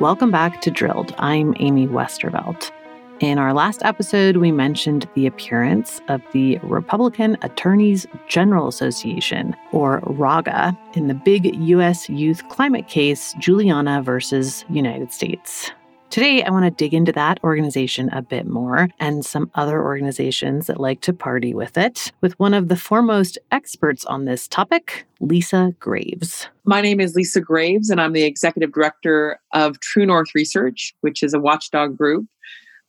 Welcome back to Drilled. I'm Amy Westervelt. In our last episode, we mentioned the appearance of the Republican Attorneys General Association, or RAGA, in the big U.S. youth climate case, Juliana versus United States. Today, I want to dig into that organization a bit more and some other organizations that like to party with it with one of the foremost experts on this topic, Lisa Graves. My name is Lisa Graves, and I'm the executive director of True North Research, which is a watchdog group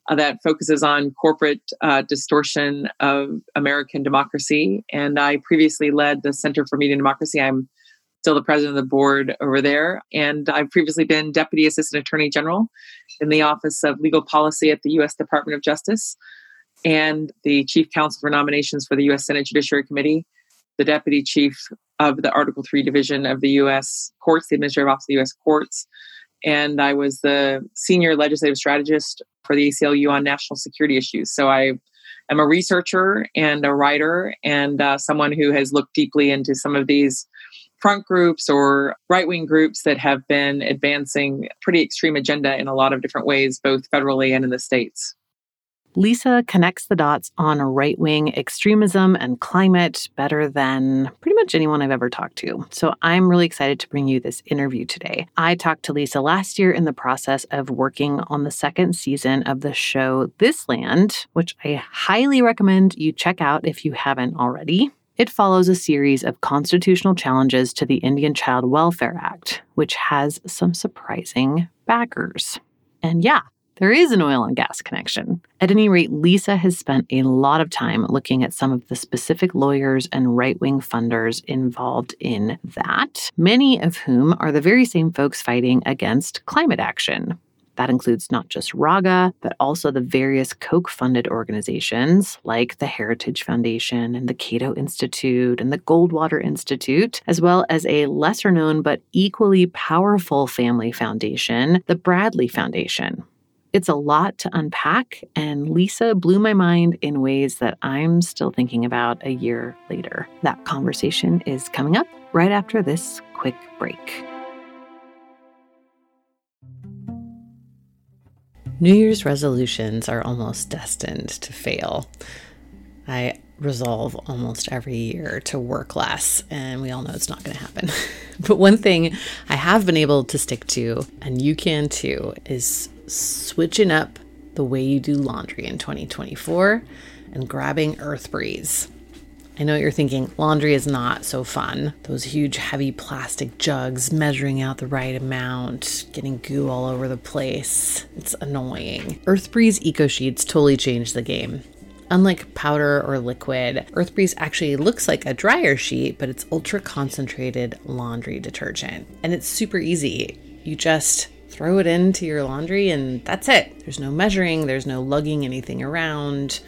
uh, that focuses on corporate uh, distortion of American democracy. And I previously led the Center for Media Democracy. I'm still the president of the board over there. And I've previously been Deputy Assistant Attorney General in the Office of Legal Policy at the U.S. Department of Justice and the Chief Counsel for Nominations for the U.S. Senate Judiciary Committee, the Deputy Chief of the Article 3 Division of the U.S. Courts, the Administrative Office of the U.S. Courts. And I was the Senior Legislative Strategist for the ACLU on national security issues. So I am a researcher and a writer and uh, someone who has looked deeply into some of these front groups or right wing groups that have been advancing pretty extreme agenda in a lot of different ways, both federally and in the states. Lisa connects the dots on right wing extremism and climate better than pretty much anyone I've ever talked to. So I'm really excited to bring you this interview today. I talked to Lisa last year in the process of working on the second season of the show This Land, which I highly recommend you check out if you haven't already. It follows a series of constitutional challenges to the Indian Child Welfare Act, which has some surprising backers. And yeah, there is an oil and gas connection. At any rate, Lisa has spent a lot of time looking at some of the specific lawyers and right wing funders involved in that, many of whom are the very same folks fighting against climate action. That includes not just RAGA, but also the various Koch funded organizations like the Heritage Foundation and the Cato Institute and the Goldwater Institute, as well as a lesser known but equally powerful family foundation, the Bradley Foundation. It's a lot to unpack, and Lisa blew my mind in ways that I'm still thinking about a year later. That conversation is coming up right after this quick break. New Year's resolutions are almost destined to fail. I resolve almost every year to work less, and we all know it's not going to happen. but one thing I have been able to stick to, and you can too, is switching up the way you do laundry in 2024 and grabbing EarthBreeze. I know what you're thinking laundry is not so fun. Those huge, heavy plastic jugs, measuring out the right amount, getting goo all over the place. It's annoying. EarthBreeze Eco Sheets totally changed the game. Unlike powder or liquid, EarthBreeze actually looks like a dryer sheet, but it's ultra concentrated laundry detergent. And it's super easy. You just throw it into your laundry and that's it. There's no measuring, there's no lugging anything around.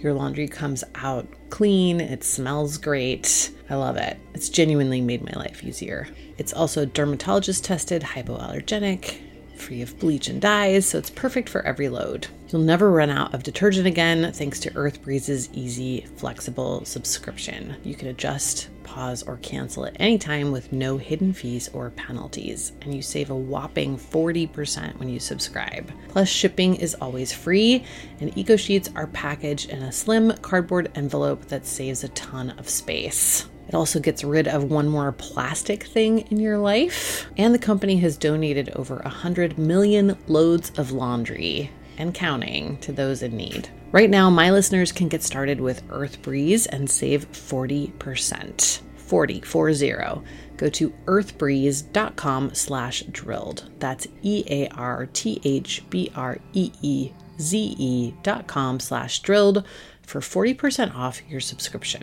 Your laundry comes out clean, it smells great. I love it. It's genuinely made my life easier. It's also dermatologist tested, hypoallergenic, free of bleach and dyes, so it's perfect for every load. You'll never run out of detergent again thanks to Earth Breeze's easy, flexible subscription. You can adjust, pause, or cancel at any time with no hidden fees or penalties, and you save a whopping 40% when you subscribe. Plus, shipping is always free, and Eco Sheets are packaged in a slim cardboard envelope that saves a ton of space. It also gets rid of one more plastic thing in your life. And the company has donated over 100 million loads of laundry and counting to those in need. Right now, my listeners can get started with Earth Breeze and save 40%. 40, 40. Go to earthbreeze.com slash drilled. That's E-A-R-T-H-B-R-E-E-Z-E dot com slash drilled for 40% off your subscription.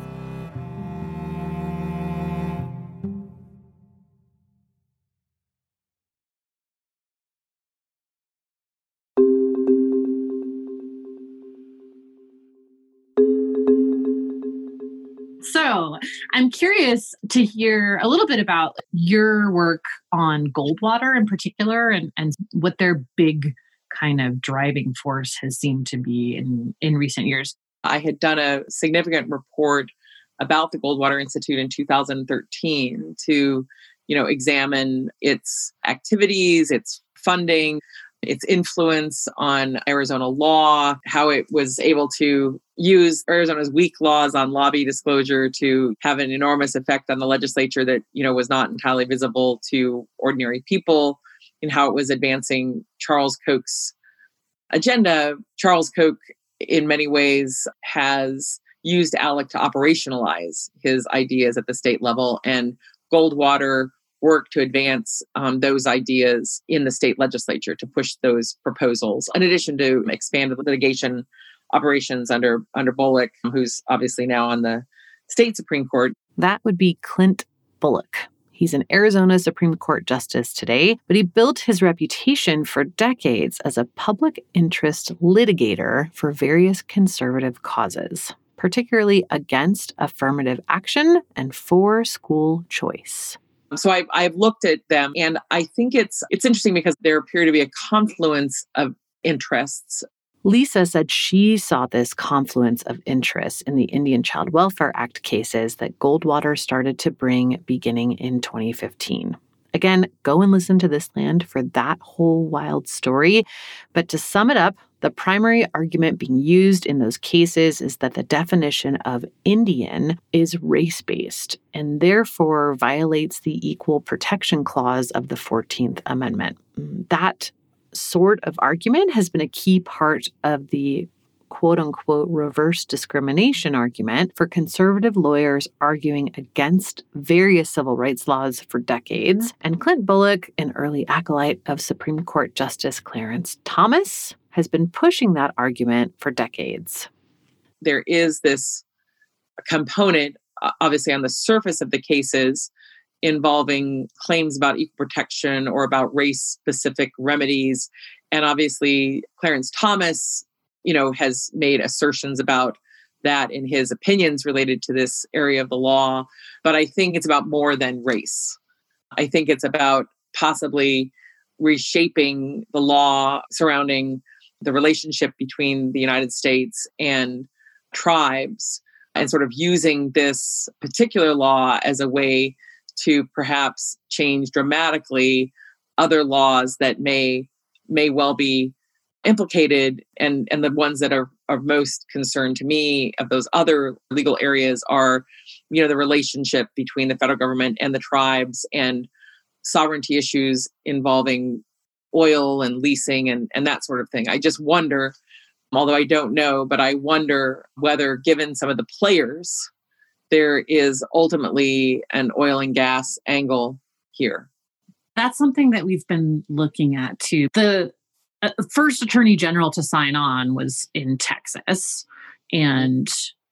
So I'm curious to hear a little bit about your work on Goldwater in particular and, and what their big kind of driving force has seemed to be in, in recent years. I had done a significant report about the Goldwater Institute in 2013 to, you know, examine its activities, its funding, its influence on Arizona law, how it was able to use Arizona's weak laws on lobby disclosure to have an enormous effect on the legislature that, you know, was not entirely visible to ordinary people, and how it was advancing Charles Koch's agenda. Charles Koch, in many ways, has used ALEC to operationalize his ideas at the state level, and Goldwater work to advance um, those ideas in the state legislature to push those proposals, in addition to expanded litigation operations under under Bolick, who's obviously now on the state Supreme Court. That would be Clint Bolick. He's an Arizona Supreme Court justice today, but he built his reputation for decades as a public interest litigator for various conservative causes, particularly against affirmative action and for school choice. So I've, I've looked at them and I think it's it's interesting because there appear to be a confluence of interests. Lisa said she saw this confluence of interests in the Indian Child Welfare Act cases that Goldwater started to bring beginning in 2015. Again, go and listen to this land for that whole wild story. But to sum it up, the primary argument being used in those cases is that the definition of Indian is race based and therefore violates the Equal Protection Clause of the 14th Amendment. Mm, that sort of argument has been a key part of the quote unquote reverse discrimination argument for conservative lawyers arguing against various civil rights laws for decades. And Clint Bolick, an early acolyte of Supreme Court Justice Clarence Thomas, has been pushing that argument for decades. There is this component, obviously, on the surface of the cases involving claims about equal protection or about race specific remedies. And obviously, Clarence Thomas you know, has made assertions about that in his opinions related to this area of the law. But I think it's about more than race. I think it's about possibly reshaping the law surrounding the relationship between the United States and tribes and sort of using this particular law as a way to perhaps change dramatically other laws that may may well be implicated and and the ones that are are most concerned to me of those other legal areas are you know the relationship between the federal government and the tribes and sovereignty issues involving oil and leasing and and that sort of thing i just wonder although i don't know but i wonder whether given some of the players there is ultimately an oil and gas angle here that's something that we've been looking at too the uh, first attorney general to sign on was in Texas. And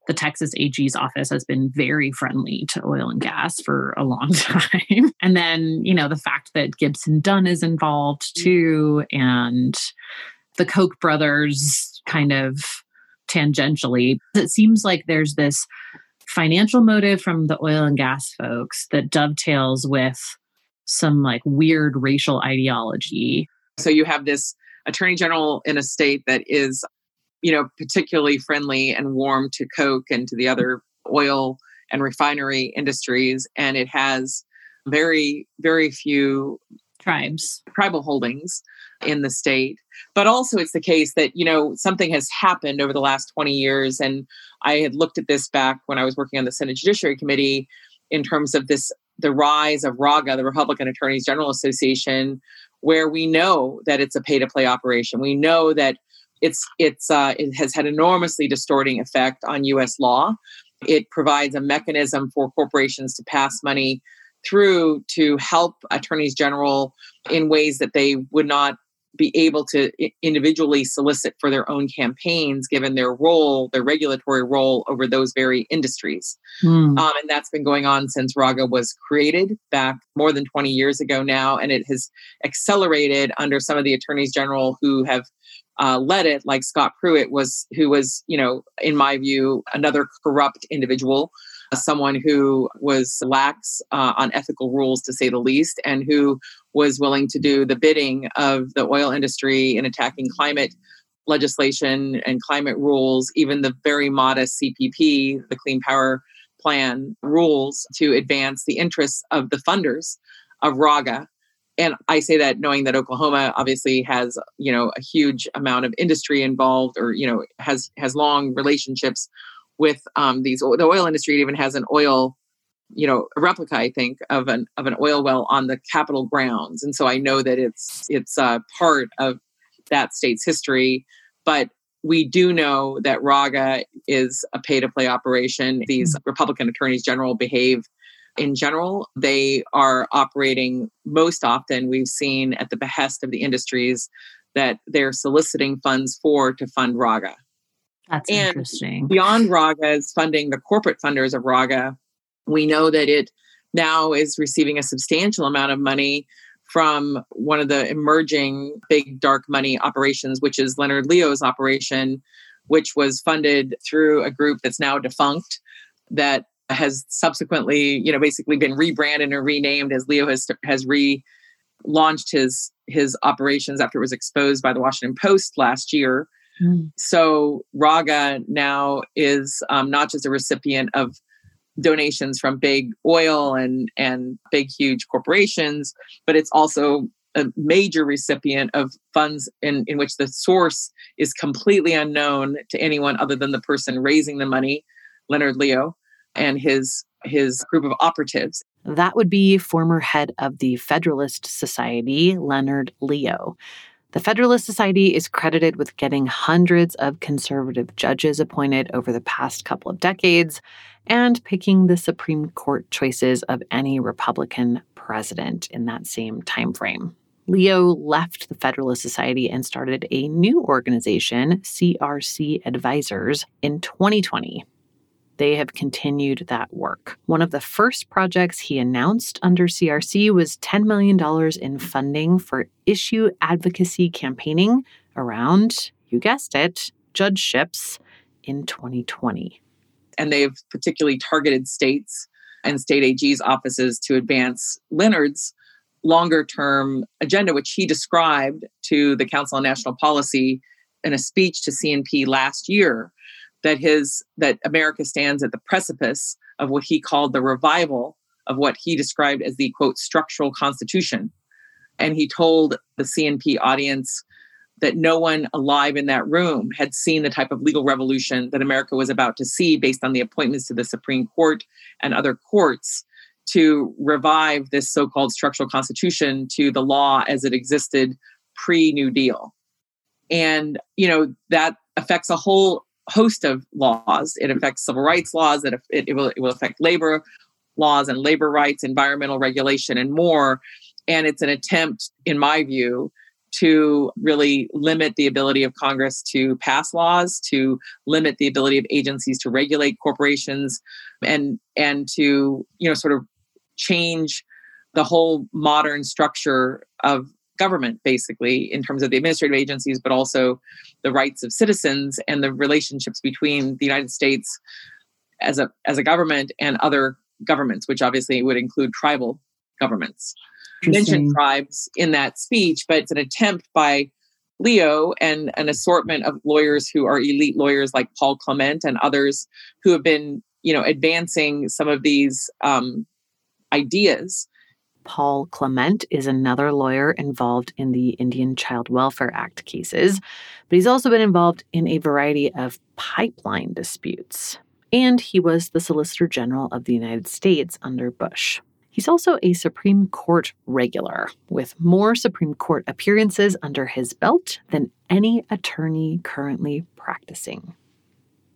the Texas AG's office has been very friendly to oil and gas for a long time. and then, you know, the fact that Gibson Dunn is involved mm-hmm. too, and the Koch brothers kind of tangentially, it seems like there's this financial motive from the oil and gas folks that dovetails with some like weird racial ideology. So you have this attorney general in a state that is, you know, particularly friendly and warm to Koch and to the other oil and refinery industries. And it has very, very few tribes, tribal holdings in the state. But also, it's the case that, you know, something has happened over the last 20 years. And I had looked at this back when I was working on the Senate Judiciary Committee in terms of this the rise of RAGA, the Republican Attorneys General Association, where we know that it's a pay to play operation. We know that it's it's uh, it has had enormously distorting effect on U.S. law. It provides a mechanism for corporations to pass money through to help attorneys general in ways that they would not be able to individually solicit for their own campaigns given their role their regulatory role over those very industries mm. um, and that's been going on since raga was created back more than 20 years ago now and it has accelerated under some of the attorneys general who have uh, led it like scott pruitt was who was you know in my view another corrupt individual someone who was lax uh, on ethical rules, to say the least, and who was willing to do the bidding of the oil industry in attacking climate legislation and climate rules, even the very modest CPP, the Clean Power Plan rules, to advance the interests of the funders of RAGA. And I say that knowing that Oklahoma obviously has, you know, a huge amount of industry involved, or you know, has has long relationships with um, these the oil industry It even has an oil you know a replica i think of an of an oil well on the capitol grounds. And so i know that it's it's uh, part of that state's history. But we do know that raga is a pay to play operation. These mm-hmm. republican attorneys general behave in general they are operating most often we've seen at the behest of the industries that they're soliciting funds for to fund raga that's and interesting. Beyond Raga's funding, the corporate funders of Raga, we know that it now is receiving a substantial amount of money from one of the emerging big dark money operations, which is Leonard Leo's operation, which was funded through a group that's now defunct that has subsequently, you know, basically been rebranded and renamed as Leo has has re launched his his operations after it was exposed by the Washington Post last year. Mm. So Raga now is um, not just a recipient of donations from big oil and and big huge corporations, but it's also a major recipient of funds in, in which the source is completely unknown to anyone other than the person raising the money, Leonard Leo, and his his group of operatives. That would be former head of the Federalist Society, Leonard Leo. The Federalist Society is credited with getting hundreds of conservative judges appointed over the past couple of decades and picking the Supreme Court choices of any Republican president in that same time frame. Leo left the Federalist Society and started a new organization, CRC Advisors, in 2020 they have continued that work. One of the first projects he announced under CRC was $10 million in funding for issue advocacy campaigning around, you guessed it, judgeships in 2020. And they've particularly targeted states and state AG's offices to advance Leonard's longer term agenda, which he described to the Council on National Policy in a speech to CNP last year that his that America stands at the precipice of what he called the revival of what he described as the quote structural constitution. And he told the CNP audience that no one alive in that room had seen the type of legal revolution that America was about to see based on the appointments to the Supreme Court and other courts to revive this so called structural constitution to the law as it existed pre New Deal. And, you know, that affects a whole host of laws. It affects civil rights laws, it, it, it, will, it will affect labor laws and labor rights, environmental regulation, and more. And it's an attempt, in my view, to really limit the ability of Congress to pass laws, to limit the ability of agencies to regulate corporations, and and to you know sort of change the whole modern structure of government basically in terms of the administrative agencies but also the rights of citizens and the relationships between the United States as a as a government and other governments which obviously would include tribal governments mentioned tribes in that speech, but it's an attempt by Leo and an assortment of lawyers who are elite lawyers like Paul Clement and others who have been, you know, advancing some of these um, ideas. Paul Clement is another lawyer involved in the Indian Child Welfare Act cases, but he's also been involved in a variety of pipeline disputes. And he was the Solicitor General of the United States under Bush. He's also a Supreme Court regular, with more Supreme Court appearances under his belt than any attorney currently practicing.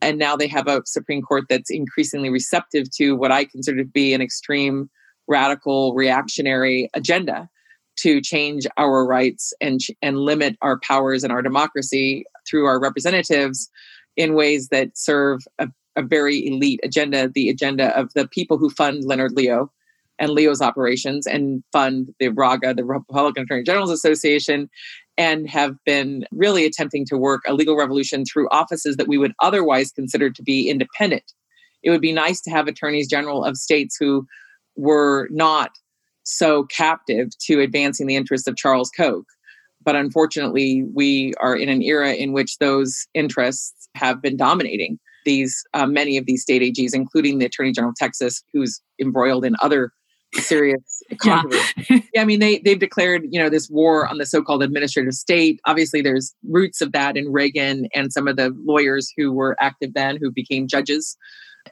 And now they have a Supreme Court that's increasingly receptive to what I consider to be an extreme, radical, reactionary agenda to change our rights and, and limit our powers and our democracy through our representatives in ways that serve a, a very elite agenda, the agenda of the people who fund Leonard Leo and Leo's operations and fund the RAGA, the Republican Attorney General's Association, and have been really attempting to work a legal revolution through offices that we would otherwise consider to be independent. It would be nice to have attorneys general of states who were not so captive to advancing the interests of Charles Koch. But unfortunately, we are in an era in which those interests have been dominating these uh, many of these state AGs, including the Attorney General of Texas, who's embroiled in other serious controversy. Yeah. yeah. I mean, they they've declared you know this war on the so-called administrative state. Obviously, there's roots of that in Reagan and some of the lawyers who were active then who became judges,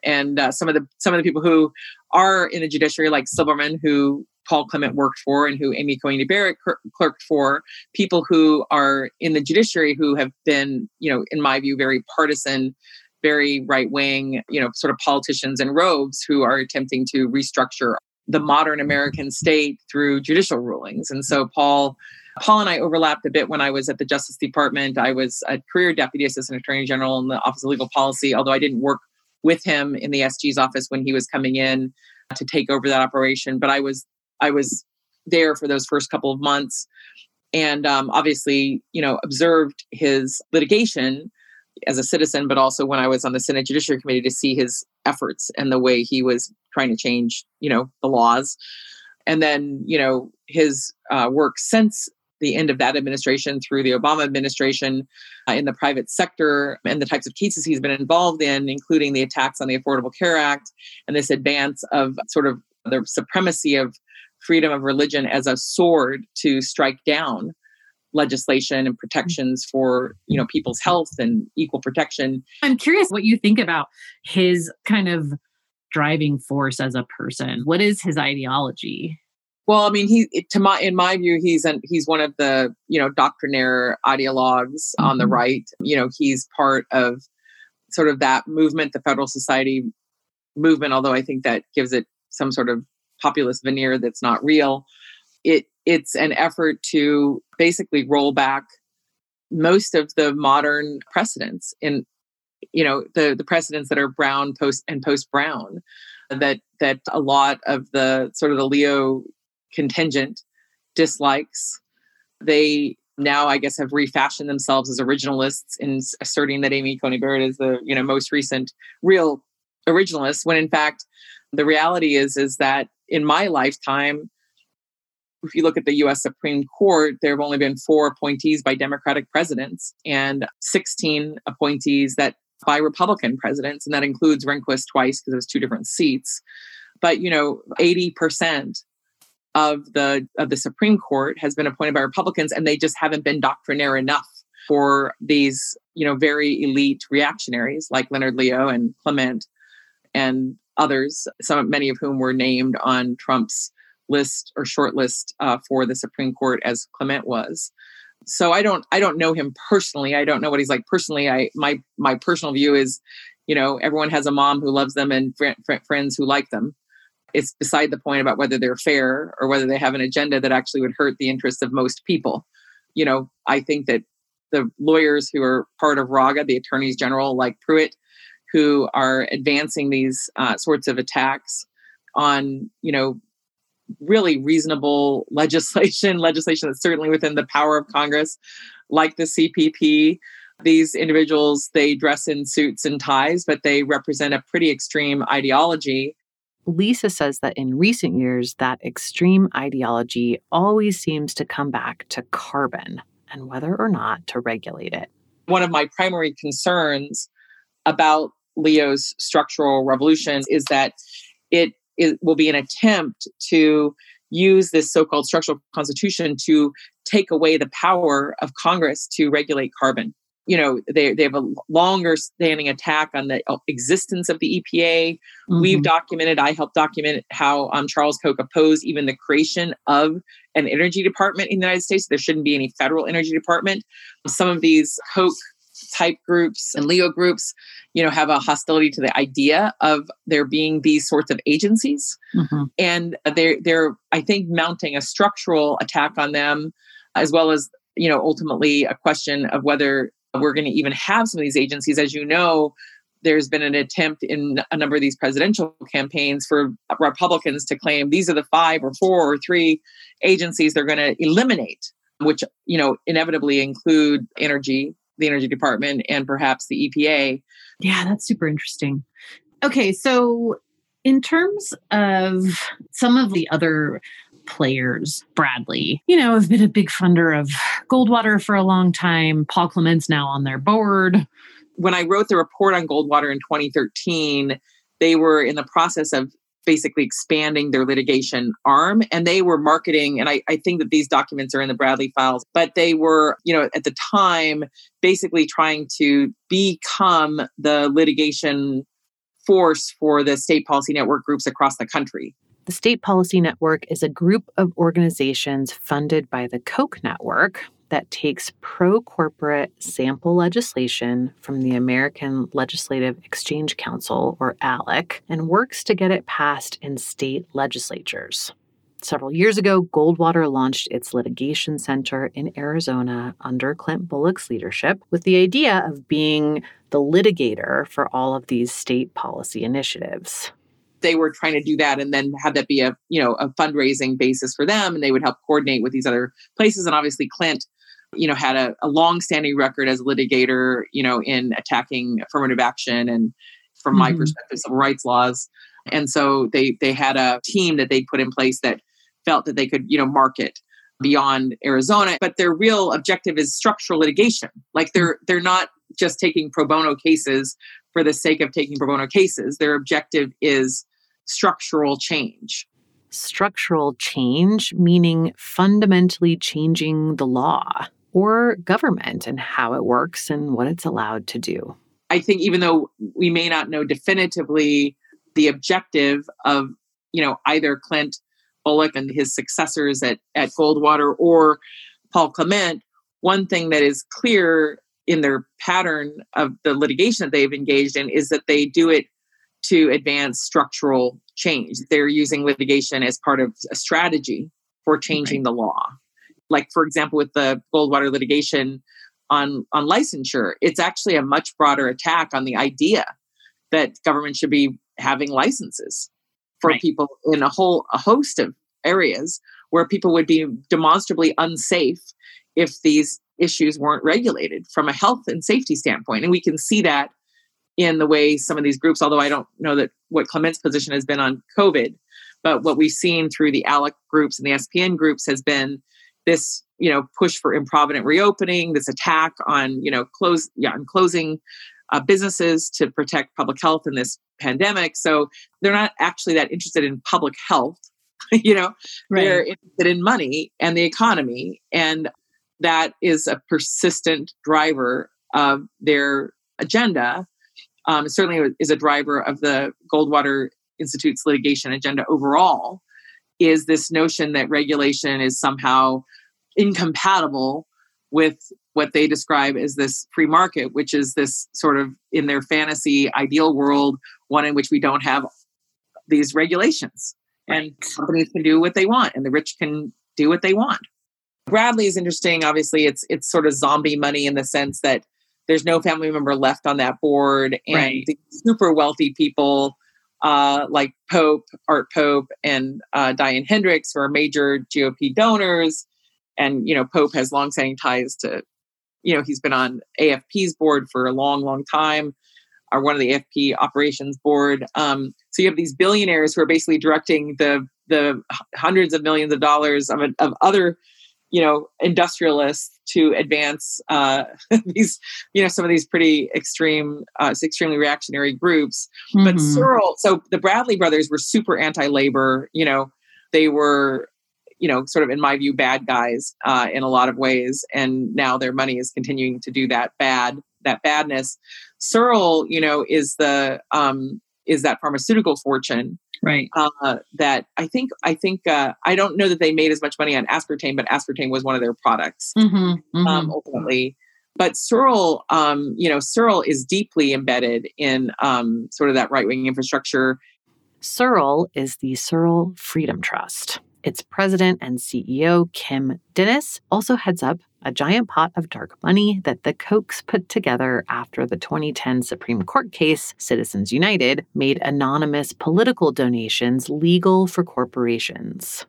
and uh, some of the some of the people who are in the judiciary, like Silberman, who Paul Clement worked for and who Amy Coney Barrett clerked for, people who are in the judiciary who have been, you know, in my view, very partisan very right wing, you know, sort of politicians in robes who are attempting to restructure the modern American state through judicial rulings. And so Paul Paul and I overlapped a bit when I was at the Justice Department. I was a career deputy assistant attorney general in the Office of Legal Policy, although I didn't work with him in the SG's office when he was coming in to take over that operation. But I was I was there for those first couple of months, and um, obviously, you know, observed his litigation as a citizen, but also when I was on the Senate Judiciary Committee to see his efforts and the way he was trying to change, you know, the laws. And then, you know, his uh, work since the end of that administration through the Obama administration uh, in the private sector and the types of cases he's been involved in, including the attacks on the Affordable Care Act and this advance of sort of the supremacy of freedom of religion as a sword to strike down legislation and protections for you know people's health and equal protection. I'm curious what you think about his kind of driving force as a person. What is his ideology well i mean he to my in my view he's an he's one of the you know doctrinaire ideologues mm-hmm. on the mm-hmm. right you know he's part of sort of that movement the federal society movement although i think that gives it some sort of populist veneer that's not real it it's an effort to basically roll back most of the modern precedents in you know the the precedents that are brown post and post brown that that a lot of the sort of the leo contingent dislikes they now i guess have refashioned themselves as originalists in asserting that amy coney barrett is the you know most recent real originalist when in fact the reality is is that in my lifetime if you look at the US Supreme Court, there have only been four appointees by Democratic presidents and 16 appointees that by Republican presidents, and that includes Rehnquist twice because it was two different seats. But you know, 80% of the of the Supreme Court has been appointed by Republicans, and they just haven't been doctrinaire enough for these, you know, very elite reactionaries like Leonard Leo and Clement and others, some many of whom were named on Trump's list or short list uh, for the Supreme Court as Clement was. So I don't I don't know him personally. I don't know what he's like personally. I my my personal view is, you know, everyone has a mom who loves them and fr- fr- friends who like them. It's beside the point about whether they're fair or whether they have an agenda that actually would hurt the interests of most people. You know, I think that the lawyers who are part of RAGA, the attorneys general like Pruitt, who are advancing these uh, sorts of attacks on, you know, really reasonable legislation, legislation that's certainly within the power of Congress, like the CPP. These individuals, they dress in suits and ties, but they represent a pretty extreme ideology. Lisa says that in recent years, that extreme ideology always seems to come back to carbon and whether or not to regulate it. One of my primary concerns about Leo's structural revolution is that it, it will be an attempt to use this so-called structural constitution to take away the power of Congress to regulate carbon you know they, they have a longer standing attack on the uh, existence of the epa mm-hmm. we've documented i helped document how um, charles koch opposed even the creation of an energy department in the united states there shouldn't be any federal energy department some of these koch type groups and leo groups you know have a hostility to the idea of there being these sorts of agencies mm-hmm. and they're they're i think mounting a structural attack on them as well as you know ultimately a question of whether we're going to even have some of these agencies. As you know, there's been an attempt in a number of these presidential campaigns for Republicans to claim these are the five or four or three agencies they're going to eliminate, which, you know, inevitably include energy, the energy department, and perhaps the EPA. Yeah, that's super interesting. Okay, so in terms of some of the other players. Bradley, you know, have been a big funder of Goldwater for a long time. Paul Clement's now on their board. When I wrote the report on Goldwater in 2013, they were in the process of basically expanding their litigation arm and they were marketing and I, I, think that these documents are in the bradley files but they were you know at the time basically trying to become the litigation force for the state policy network groups across the country the State Policy Network is a group of organizations funded by the Koch Network that takes pro corporate sample legislation from the American Legislative Exchange Council, or ALEC, and works to get it passed in state legislatures. Several years ago, Goldwater launched its litigation center in Arizona under Clint Bolick's leadership with the idea of being the litigator for all of these state policy initiatives they were trying to do that and then have that be a you know a fundraising basis for them and they would help coordinate with these other places and obviously clint you know had a, a long-standing record as a litigator you know in attacking affirmative action and from mm-hmm. my perspective civil rights laws. And so they they had a team that they put in place that felt that they could you know market beyond arizona. But their real objective is structural litigation. Like they're they're not just taking pro bono cases for the sake of taking pro bono cases. Their objective is structural change. Structural change, meaning fundamentally changing the law or government and how it works and what it's allowed to do. I think even though we may not know definitively the objective of, you know, either Clint Bolick and his successors at, at Goldwater or Paul Clement, one thing that is clear in their pattern of the litigation that they've engaged in is that they do it to advance structural change. They're using litigation as part of a strategy for changing right. the law. Like, for example, with the Goldwater litigation on, on licensure, it's actually a much broader attack on the idea that government should be having licenses for right. people in a whole a host of areas where people would be demonstrably unsafe if these issues weren't regulated from a health and safety standpoint. And we can see that in the way some of these groups, although I don't know that what Clement's position has been on COVID, but what we've seen through the ALEC groups and the SPN groups has been this, you know, push for improvident reopening, this attack on, you know, close, yeah, on closing uh, businesses to protect public health in this pandemic. So they're not actually that interested in public health. you know, right. they're interested in money and the economy. And that is a persistent driver of their agenda. Um, certainly is a driver of the Goldwater Institute's litigation agenda overall. Is this notion that regulation is somehow incompatible with what they describe as this free market, which is this sort of in their fantasy ideal world, one in which we don't have these regulations and companies can do what they want and the rich can do what they want. Bradley is interesting. Obviously, it's it's sort of zombie money in the sense that there's no family member left on that board, and right. the super wealthy people uh, like Pope, Art Pope, and uh, Diane Hendricks, who are major GOP donors, and you know Pope has long-standing ties to, you know, he's been on AFP's board for a long, long time, or one of the AFP operations board. Um, so you have these billionaires who are basically directing the the hundreds of millions of dollars of, of other you know industrialists to advance uh, these you know some of these pretty extreme uh, extremely reactionary groups mm-hmm. but searle so the bradley brothers were super anti-labor you know they were you know sort of in my view bad guys uh, in a lot of ways and now their money is continuing to do that bad that badness searle you know is the um is that pharmaceutical fortune right. Uh, that i think i think uh, i don't know that they made as much money on aspartame but aspartame was one of their products mm-hmm, mm-hmm. Um, ultimately. But searle um, you know searle is deeply embedded in um, sort of that right-wing infrastructure. Searle is the searle freedom trust. Its president and ceo kim dennis also heads up a giant pot of dark money that the Kochs put together after the 2010 Supreme Court case, Citizens United, made anonymous political donations legal for corporations.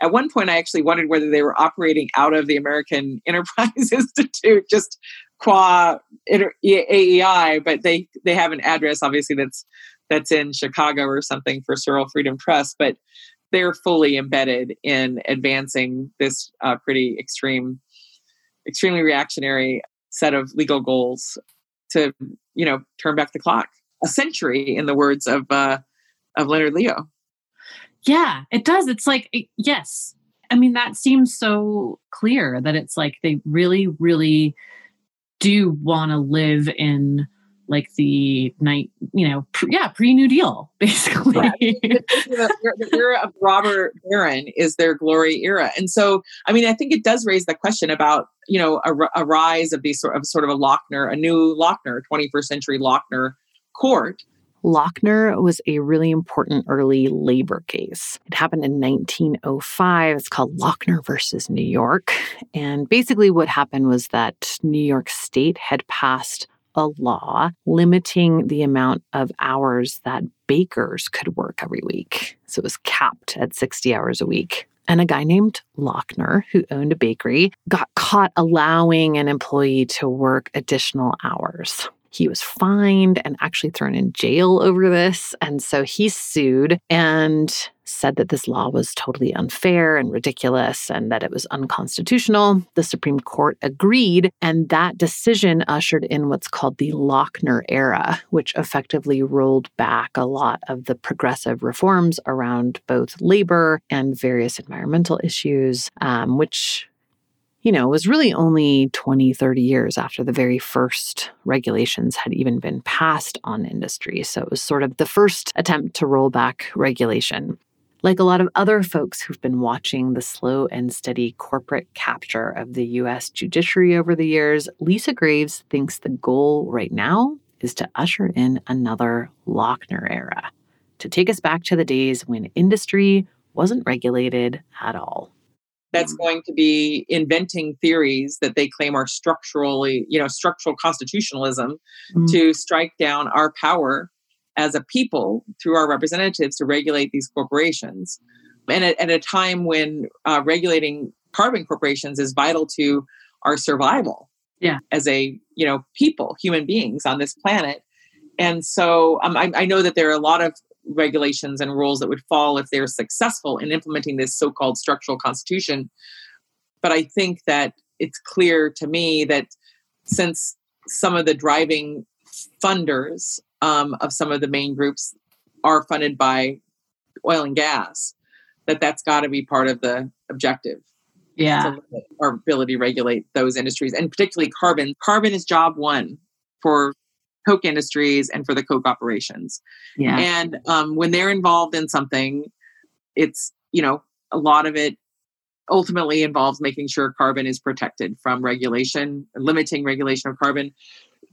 At one point, I actually wondered whether they were operating out of the American Enterprise Institute, just qua AEI, but they, they have an address, obviously, that's that's in Chicago or something for Searle Freedom Trust. But they're fully embedded in advancing this uh, pretty extreme extremely reactionary set of legal goals to you know turn back the clock a century in the words of uh of leonard leo. Yeah it does. It's like it, yes. I mean that seems so clear that it's like they really really do want to live in like the night, you know, pre, yeah, pre New Deal, basically. Right. the, era of robber baron is their glory era, and so I mean, I think it does raise the question about you know a, a rise of these sort of sort of a Lochner, a new Lochner, 21st century Lochner court. Lochner was a really important early labor case. It happened in 1905. It's called Lochner versus New York. And basically, what happened was that New York State had passed a law limiting the amount of hours that bakers could work every week. So it was capped at 60 hours a week. And a guy named Lochner, who owned a bakery, got caught allowing an employee to work additional hours. He was fined and actually thrown in jail over this. And so he sued and said that this law was totally unfair and ridiculous and that it was unconstitutional. The Supreme Court agreed, and that decision ushered in what's called the Lochner era, which effectively rolled back a lot of the progressive reforms around both labor and various environmental issues, um, which you know, was really only 20, 30 years after the very first regulations had even been passed on industry. So it was sort of the first attempt to roll back regulation. Like a lot of other folks who've been watching the slow and steady corporate capture of the US judiciary over the years, Lisa Graves thinks the goal right now is to usher in another Lochner era, to take us back to the days when industry wasn't regulated at all that's going to be inventing theories that they claim are structurally, you know, structural constitutionalism mm-hmm. to strike down our power as a people through our representatives to regulate these corporations. And at, at a time when uh, regulating carbon corporations is vital to our survival yeah. as a, you know, people, human beings on this planet. And so um, I, I know that there are a lot of regulations and rules that would fall if they're successful in implementing this so called structural constitution. But I think that it's clear to me that since some of the driving funders um, of some of the main groups are funded by oil and gas, that that's got to be part of the objective. Yeah. Our ability to regulate those industries and particularly carbon. Carbon is job one for Koch Industries and for the Koch operations. Yeah. And um, when they're involved in something, it's, you know, a lot of it ultimately involves making sure carbon is protected from regulation, limiting regulation of carbon.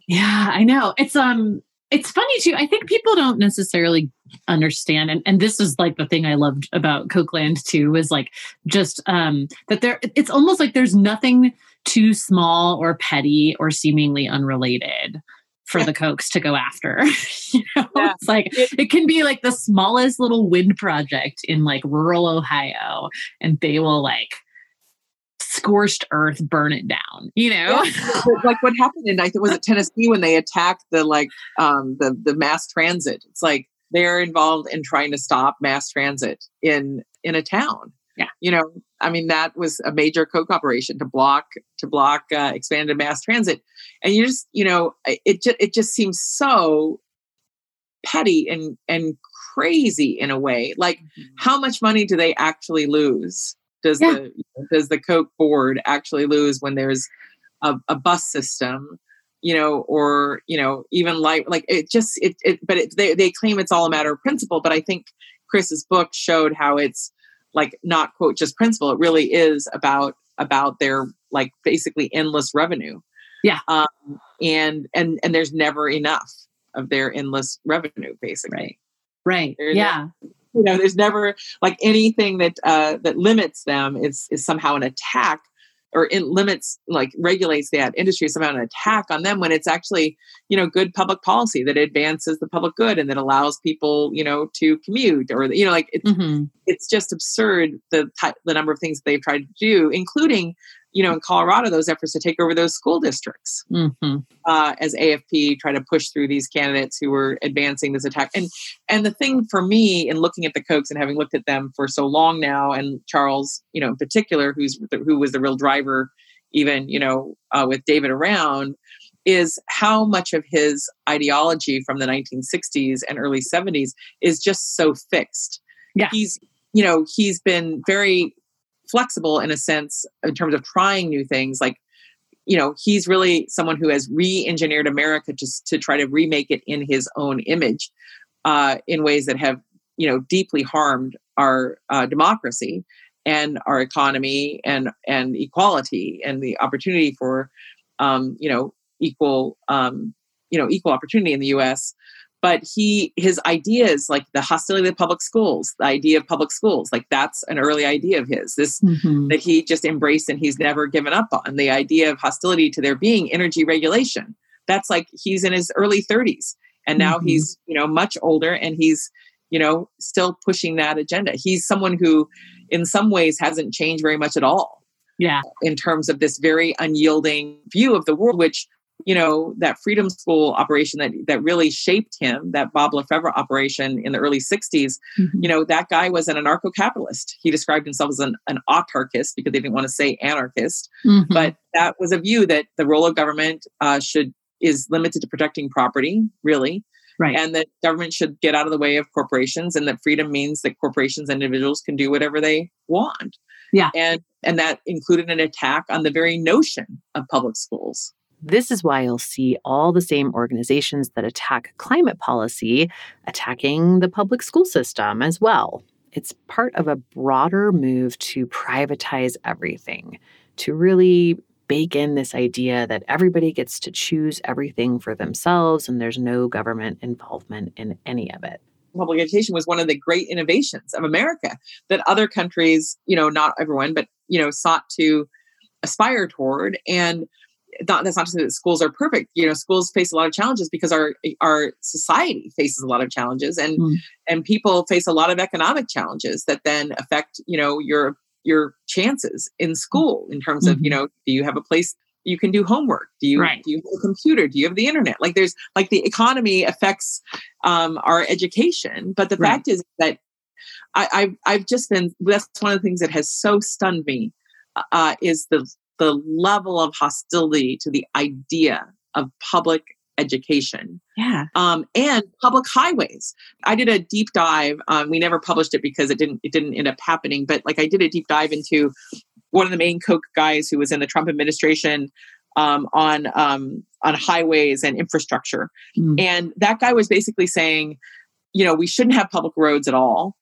Yeah, I know. It's um it's funny too. I think people don't necessarily understand and, and this is like the thing I loved about Kochland too is like just um that there it's almost like there's nothing too small or petty or seemingly unrelated for the Kochs to go after. you know, yeah. it's like it, can be like the smallest little wind project in like rural Ohio, and they will like scorched earth burn it down. You know, yeah. like what happened in I think was it Tennessee when they attacked the like um the the mass transit. It's like they're involved in trying to stop mass transit in in a town. Yeah, you know, I mean that was a major Koch operation to block to block uh, expanded mass transit, and you just you know it just it just seems so petty and and crazy in a way. Like mm-hmm. how much money do they actually lose? Does yeah. the does the Koch board actually lose when there's a, a bus system? you know, or you know, even like like it just it, it but it, they they claim it's all a matter of principle. But I think Chris's book showed how it's like not quote just principle it really is about about their like basically endless revenue yeah um, and and and there's never enough of their endless revenue basically right right there's yeah you know there's never like anything that uh that limits them is is somehow an attack or it limits like regulates that industry somehow an attack on them when it's actually you know good public policy that advances the public good and that allows people you know to commute or you know like it's mm-hmm. it's just absurd the the number of things they've tried to do including you know, in Colorado, those efforts to take over those school districts mm-hmm. uh, as AFP try to push through these candidates who were advancing this attack. And and the thing for me in looking at the Kochs and having looked at them for so long now, and Charles, you know, in particular, who's the, who was the real driver, even you know, uh, with David around, is how much of his ideology from the 1960s and early 70s is just so fixed. Yeah, he's you know he's been very flexible in a sense in terms of trying new things like you know he's really someone who has re-engineered america just to try to remake it in his own image uh, in ways that have you know deeply harmed our uh, democracy and our economy and and equality and the opportunity for um, you know equal um, you know equal opportunity in the us but he his ideas like the hostility of public schools the idea of public schools like that's an early idea of his this mm-hmm. that he just embraced and he's never given up on the idea of hostility to there being energy regulation that's like he's in his early 30s and now mm-hmm. he's you know much older and he's you know still pushing that agenda he's someone who in some ways hasn't changed very much at all yeah in terms of this very unyielding view of the world which you know that freedom school operation that that really shaped him that bob lefevre operation in the early 60s mm-hmm. you know that guy was an anarcho-capitalist. He described himself as an, an autarchist because they didn't want to say anarchist mm-hmm. but that was a view that the role of government uh, should is limited to protecting property really right. and that government should get out of the way of corporations and that freedom means that corporations and individuals can do whatever they want. Yeah. And and that included an attack on the very notion of public schools this is why you'll see all the same organizations that attack climate policy attacking the public school system as well. It's part of a broader move to privatize everything, to really bake in this idea that everybody gets to choose everything for themselves and there's no government involvement in any of it public education was one of the great innovations of America that other countries, you know, not everyone, but you know, sought to aspire toward. And not that's not to say that schools are perfect you know schools face a lot of challenges because our our society faces a lot of challenges and mm. and people face a lot of economic challenges that then affect you know your your chances in school in terms mm-hmm. of you mm-hmm. know do you have a place you can do homework do you right. do you have a computer do you have the internet like there's like the economy affects um, our education but the right. fact is that I, I've I've just been that's one of the things that has so stunned me uh, is the the level of hostility to the idea of public education. Yeah. Um, and public highways. I did a deep dive. Um, we never published it because it didn't it didn't end up happening. But like I did a deep dive into one of the main Koch guys who was in the Trump administration um, on um, on highways and infrastructure, mm. and that guy was basically saying, you know, we shouldn't have public roads at all.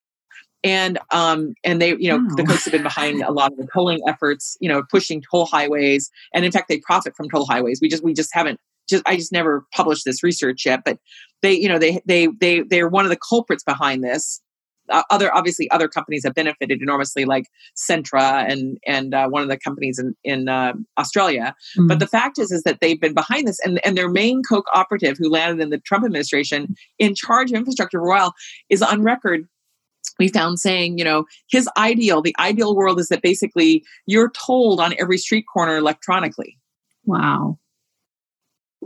And um and they you know wow. the Kochs have been behind a lot of the tolling efforts you know pushing toll highways and in fact they profit from toll highways we just we just haven't just I just never published this research yet, but they, you know, they they they they're one of the culprits behind this. Uh, other obviously other companies have benefited enormously, like Cintra and and uh, one of the companies in in uh, Australia. Mm-hmm. But the fact is, is that they've been behind this, and and their main Koch operative, who landed in the Trump administration in charge of infrastructure for a while, is on record we found saying, you know, his ideal, the ideal world is that basically you're tolled on every street corner electronically. Wow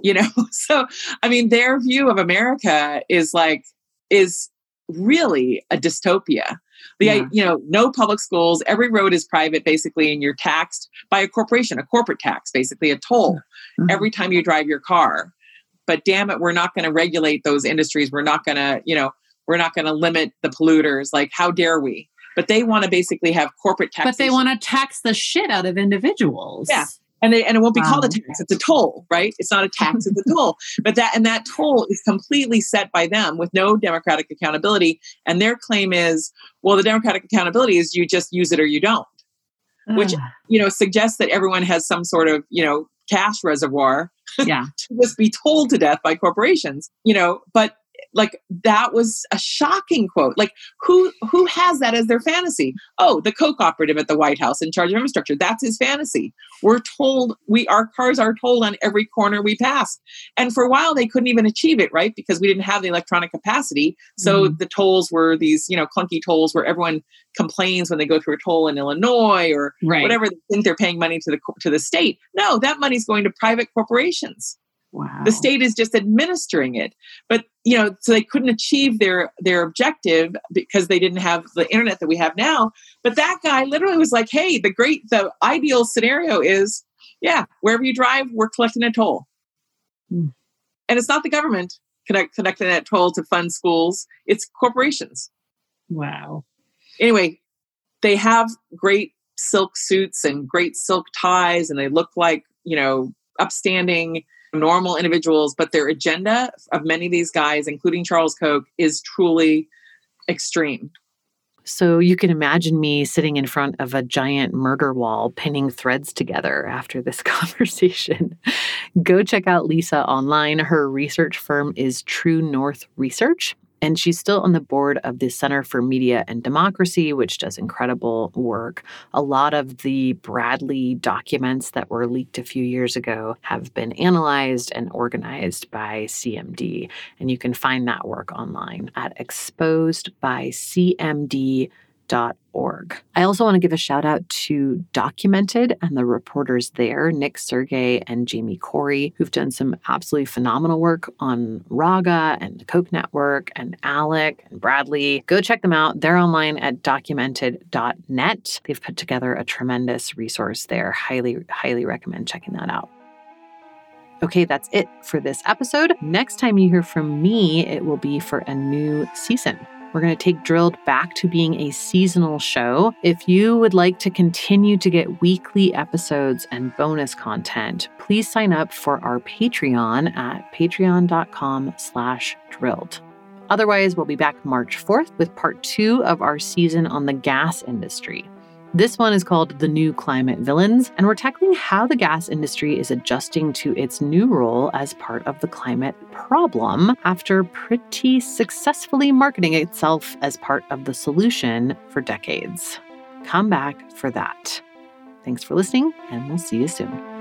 you know so i mean their view of america is like is really a dystopia the yeah. you know no public schools every road is private basically and you're taxed by a corporation a corporate tax basically a toll mm-hmm. every time you drive your car but damn it we're not going to regulate those industries we're not going to you know we're not going to limit the polluters like how dare we? But they want to basically have corporate tax but they want to tax the shit out of individuals. Yeah and they, and it won't be wow. called a tax it's a toll right? It's not a tax it's a toll. But that and that toll is completely set by them with no democratic accountability and their claim is well the democratic accountability is you just use it or you don't. Which you know suggests that everyone has some sort of you know cash reservoir yeah. to just be tolled to death by corporations you know? But like that was a shocking quote. Like who who has that as their fantasy? Oh the koch operative at the white house in charge of infrastructure. That's his fantasy. We're tolled we our cars are tolled on every corner we pass. And for a while they couldn't even achieve it right? Because we didn't have the electronic capacity. So mm-hmm. the tolls were these you know clunky tolls where everyone complains when they go through a toll in illinois or right. whatever they think they're paying money to the to the state. No that money's going to private corporations Wow. The state is just administering it. But you know, so they couldn't achieve their their objective because they didn't have the internet that we have now. But that guy literally was like, "Hey, the great the ideal scenario is, yeah, wherever you drive, we're collecting a toll." Hmm. And it's not the government connect, connecting that toll to fund schools, it's corporations. Wow. Anyway, they have great silk suits and great silk ties and they look like, you know, upstanding normal individuals, but their agenda of many of these guys, including Charles Koch, is truly extreme. So you can imagine me sitting in front of a giant murder wall, pinning threads together after this conversation. Go check out Lisa online. Her research firm is True North Research. And she's still on the board of the Center for Media and Democracy, which does incredible work. A lot of the Bradley documents that were leaked a few years ago have been analyzed and organized by CMD. And you can find that work online at exposedbycmd.com. I also want to give a shout out to Documented and the reporters there, Nick Surgey and Jamie Corey, who've done some absolutely phenomenal work on Raga and the Koch Network and Alec and Bradley. Go check them out. They're online at documented.net. They've put together a tremendous resource there. Highly, highly recommend checking that out. Okay, that's it for this episode. Next time you hear from me, it will be for a new season. We're going to take Drilled back to being a seasonal show. If you would like to continue to get weekly episodes and bonus content, please sign up for our Patreon at patreon.com slash drilled. Otherwise, we'll be back March 4th with part two of our season on the gas industry. This one is called The New Climate Villains, and we're tackling how the gas industry is adjusting to its new role as part of the climate problem after pretty successfully marketing itself as part of the solution for decades. Come back for that. Thanks for listening, and we'll see you soon.